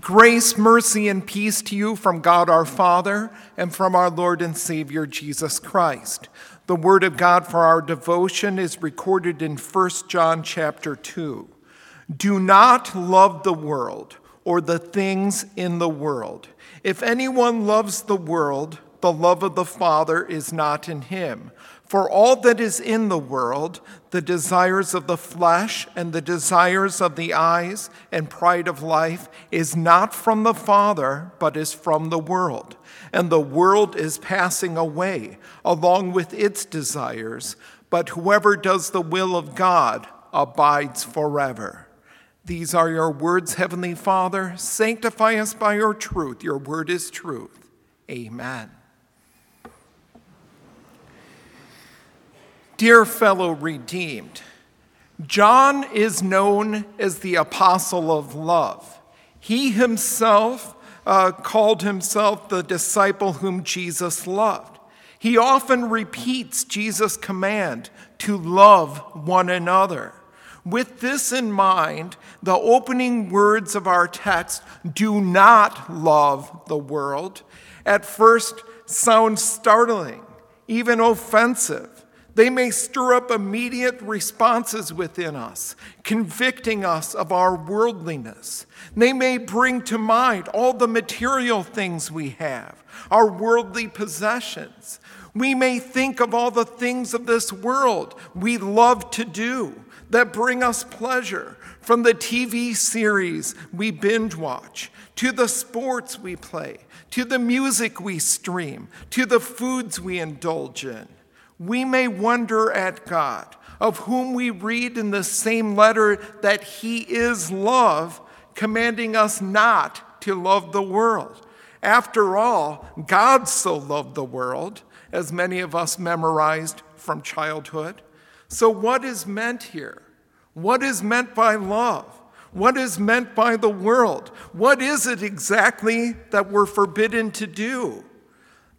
Grace, mercy, and peace to you from God our Father and from our Lord and Savior Jesus Christ. The word of God for our devotion is recorded in 1 John chapter 2. Do not love the world or the things in the world. If anyone loves the world, the love of the Father is not in him. For all that is in the world, the desires of the flesh and the desires of the eyes and pride of life, is not from the Father, but is from the world. And the world is passing away along with its desires, but whoever does the will of God abides forever. These are your words, Heavenly Father. Sanctify us by your truth. Your word is truth. Amen. Dear fellow redeemed, John is known as the apostle of love. He himself uh, called himself the disciple whom Jesus loved. He often repeats Jesus' command to love one another. With this in mind, the opening words of our text do not love the world. At first, sound startling, even offensive. They may stir up immediate responses within us, convicting us of our worldliness. They may bring to mind all the material things we have, our worldly possessions. We may think of all the things of this world we love to do that bring us pleasure, from the TV series we binge watch, to the sports we play, to the music we stream, to the foods we indulge in we may wonder at God, of whom we read in the same letter that He is love, commanding us not to love the world. After all, God so loved the world, as many of us memorized from childhood. So, what is meant here? What is meant by love? What is meant by the world? What is it exactly that we're forbidden to do?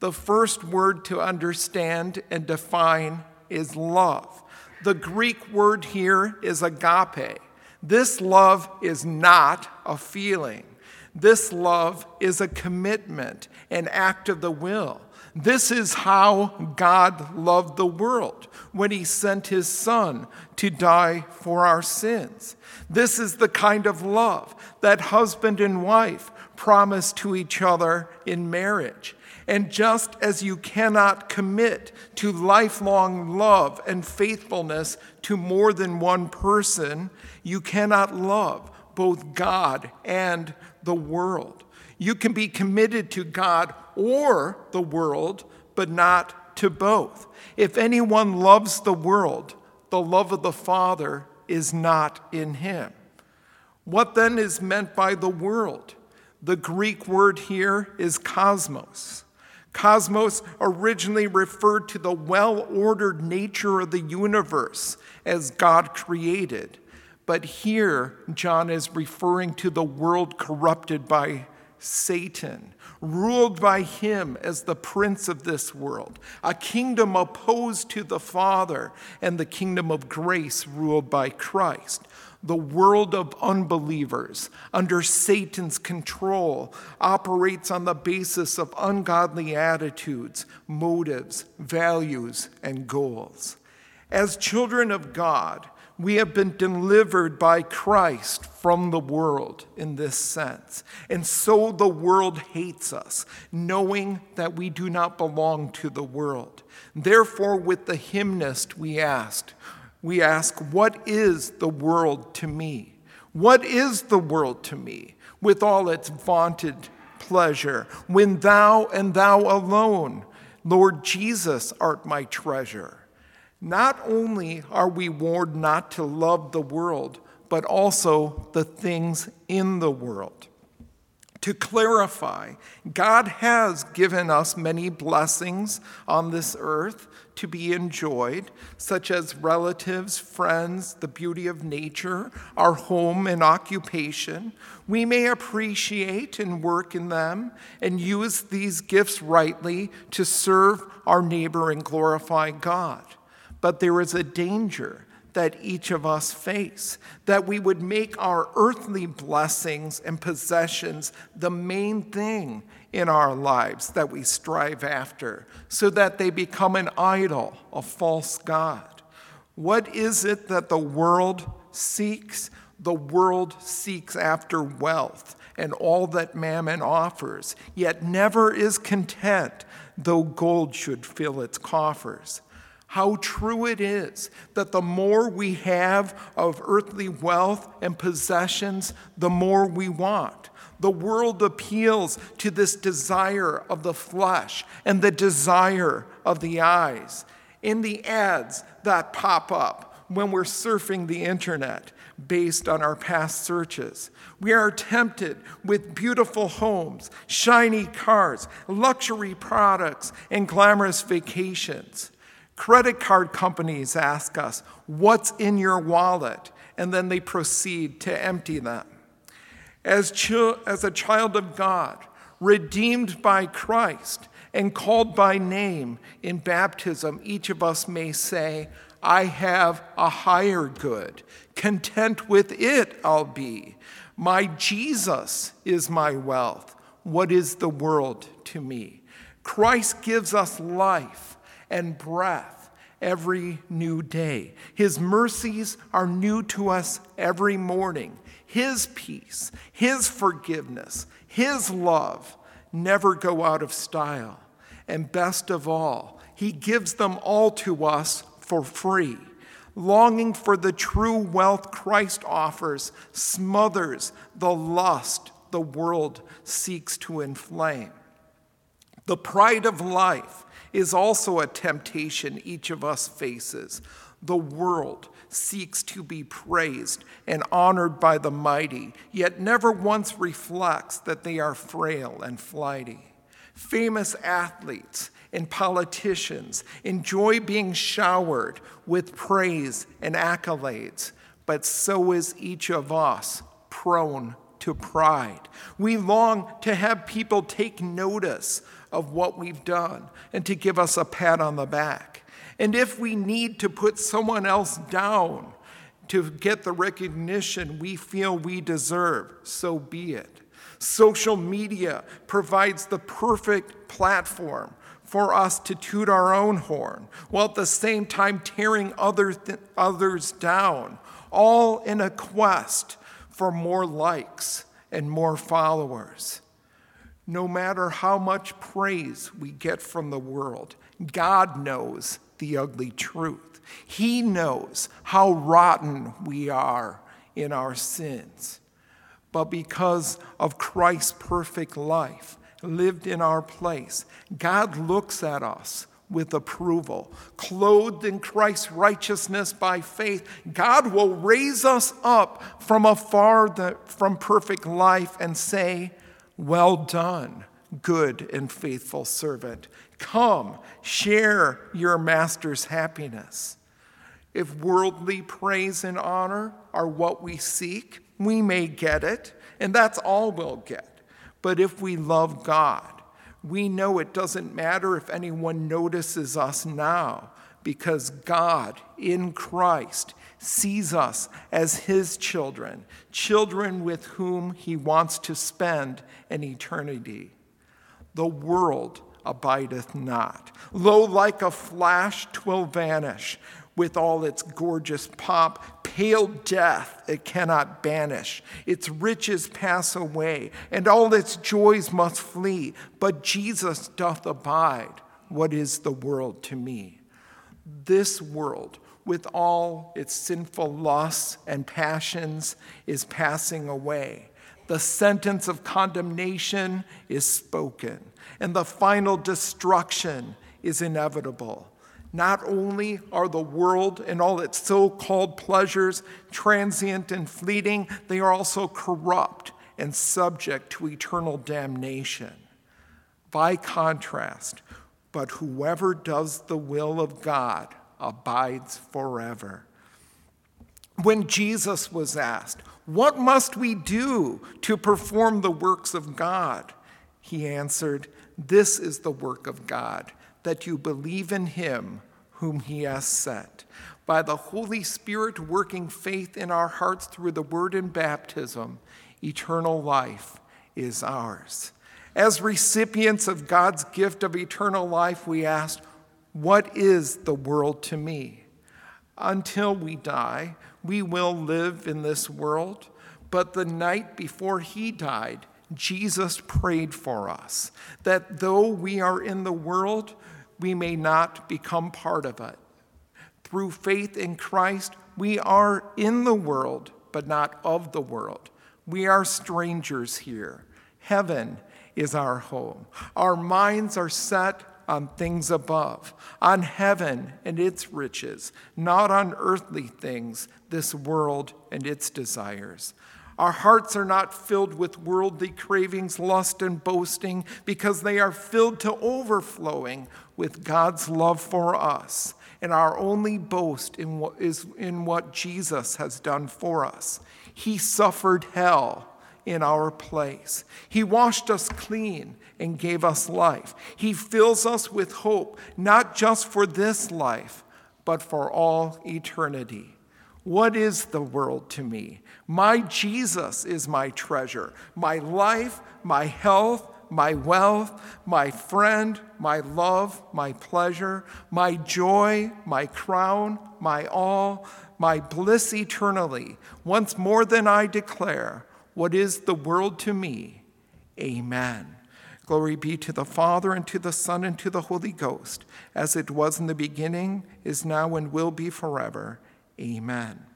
The first word to understand and define is love. The Greek word here is agape. This love is not a feeling. This love is a commitment, an act of the will. This is how God loved the world when he sent his son to die for our sins. This is the kind of love that husband and wife promise to each other in marriage. And just as you cannot commit to lifelong love and faithfulness to more than one person, you cannot love both God and the world. You can be committed to God or the world, but not to both. If anyone loves the world, the love of the Father is not in him. What then is meant by the world? The Greek word here is cosmos. Cosmos originally referred to the well ordered nature of the universe as God created. But here, John is referring to the world corrupted by Satan, ruled by him as the prince of this world, a kingdom opposed to the Father, and the kingdom of grace ruled by Christ the world of unbelievers under Satan's control operates on the basis of ungodly attitudes, motives, values, and goals. As children of God, we have been delivered by Christ from the world in this sense. And so the world hates us, knowing that we do not belong to the world. Therefore, with the hymnist, we asked, we ask, What is the world to me? What is the world to me with all its vaunted pleasure when thou and thou alone, Lord Jesus, art my treasure? Not only are we warned not to love the world, but also the things in the world. To clarify, God has given us many blessings on this earth to be enjoyed, such as relatives, friends, the beauty of nature, our home and occupation. We may appreciate and work in them and use these gifts rightly to serve our neighbor and glorify God. But there is a danger that each of us face, that we would make our earthly blessings and possessions the main thing in our lives that we strive after, so that they become an idol, a false God. What is it that the world seeks? The world seeks after wealth and all that mammon offers, yet never is content, though gold should fill its coffers. How true it is that the more we have of earthly wealth and possessions, the more we want. The world appeals to this desire of the flesh and the desire of the eyes. In the ads that pop up when we're surfing the internet, based on our past searches. We are tempted with beautiful homes, shiny cars, luxury products, and glamorous vacations. Credit card companies ask us, What's in your wallet? And then they proceed to empty them. As, ch- as a child of God, redeemed by Christ, and called by name in baptism, each of us may say, I have a higher good. Content with it I'll be. My Jesus is my wealth. What is the world to me? Christ gives us life and breath every new day. His mercies are new to us every morning. His peace, His forgiveness, His love never go out of style. And best of all, He gives them all to us for free. Longing for the true wealth Christ offers smothers the lust the world seeks to inflame. The pride of life is also a temptation each of us faces. The world seeks to be praised and honored by the mighty, yet never once reflects that they are frail and flighty. Famous athletes and politicians enjoy being showered with praise and accolades, but so is each of us prone to pride. We long to have people take notice of what we've done and to give us a pat on the back. And if we need to put someone else down to get the recognition we feel we deserve, so be it. Social media provides the perfect platform for us to toot our own horn, while at the same time tearing other th- others down, all in a quest for more likes and more followers. No matter how much praise we get from the world, God knows the ugly truth. He knows how rotten we are in our sins. But because of Christ's perfect life, lived in our place. God looks at us with approval. Clothed in Christ's righteousness by faith, God will raise us up from afar the, from perfect life and say, Well done, good and faithful servant. Come, share your master's happiness. If worldly praise and honor are what we seek, we may get it, and that's all we'll get. But if we love God, we know it doesn't matter if anyone notices us now because God in Christ sees us as his children, children with whom he wants to spend an eternity. The world abideth not. Lo, like a flash, twill vanish with all its gorgeous pomp. Pale death it cannot banish. Its riches pass away, and all its joys must flee. But Jesus doth abide. What is the world to me? This world, with all its sinful lusts and passions, is passing away. The sentence of condemnation is spoken, and the final destruction is inevitable. Not only are the world and all its so called pleasures transient and fleeting, they are also corrupt and subject to eternal damnation. By contrast, but whoever does the will of God abides forever. When Jesus was asked, What must we do to perform the works of God? He answered, This is the work of God, that you believe in him whom he has sent. By the Holy Spirit working faith in our hearts through the word in baptism, eternal life is ours. As recipients of God's gift of eternal life, we ask, What is the world to me? Until we die, we will live in this world, but the night before he died, Jesus prayed for us that though we are in the world, we may not become part of it. Through faith in Christ, we are in the world, but not of the world. We are strangers here. Heaven is our home. Our minds are set on things above, on heaven and its riches, not on earthly things, this world and its desires. Our hearts are not filled with worldly cravings, lust, and boasting because they are filled to overflowing with God's love for us. And our only boast in what is in what Jesus has done for us. He suffered hell in our place. He washed us clean and gave us life. He fills us with hope, not just for this life, but for all eternity. What is the world to me? My Jesus is my treasure, my life, my health, my wealth, my friend, my love, my pleasure, my joy, my crown, my all, my bliss eternally. Once more than I declare, what is the world to me? Amen. Glory be to the Father, and to the Son, and to the Holy Ghost, as it was in the beginning, is now, and will be forever. Amen.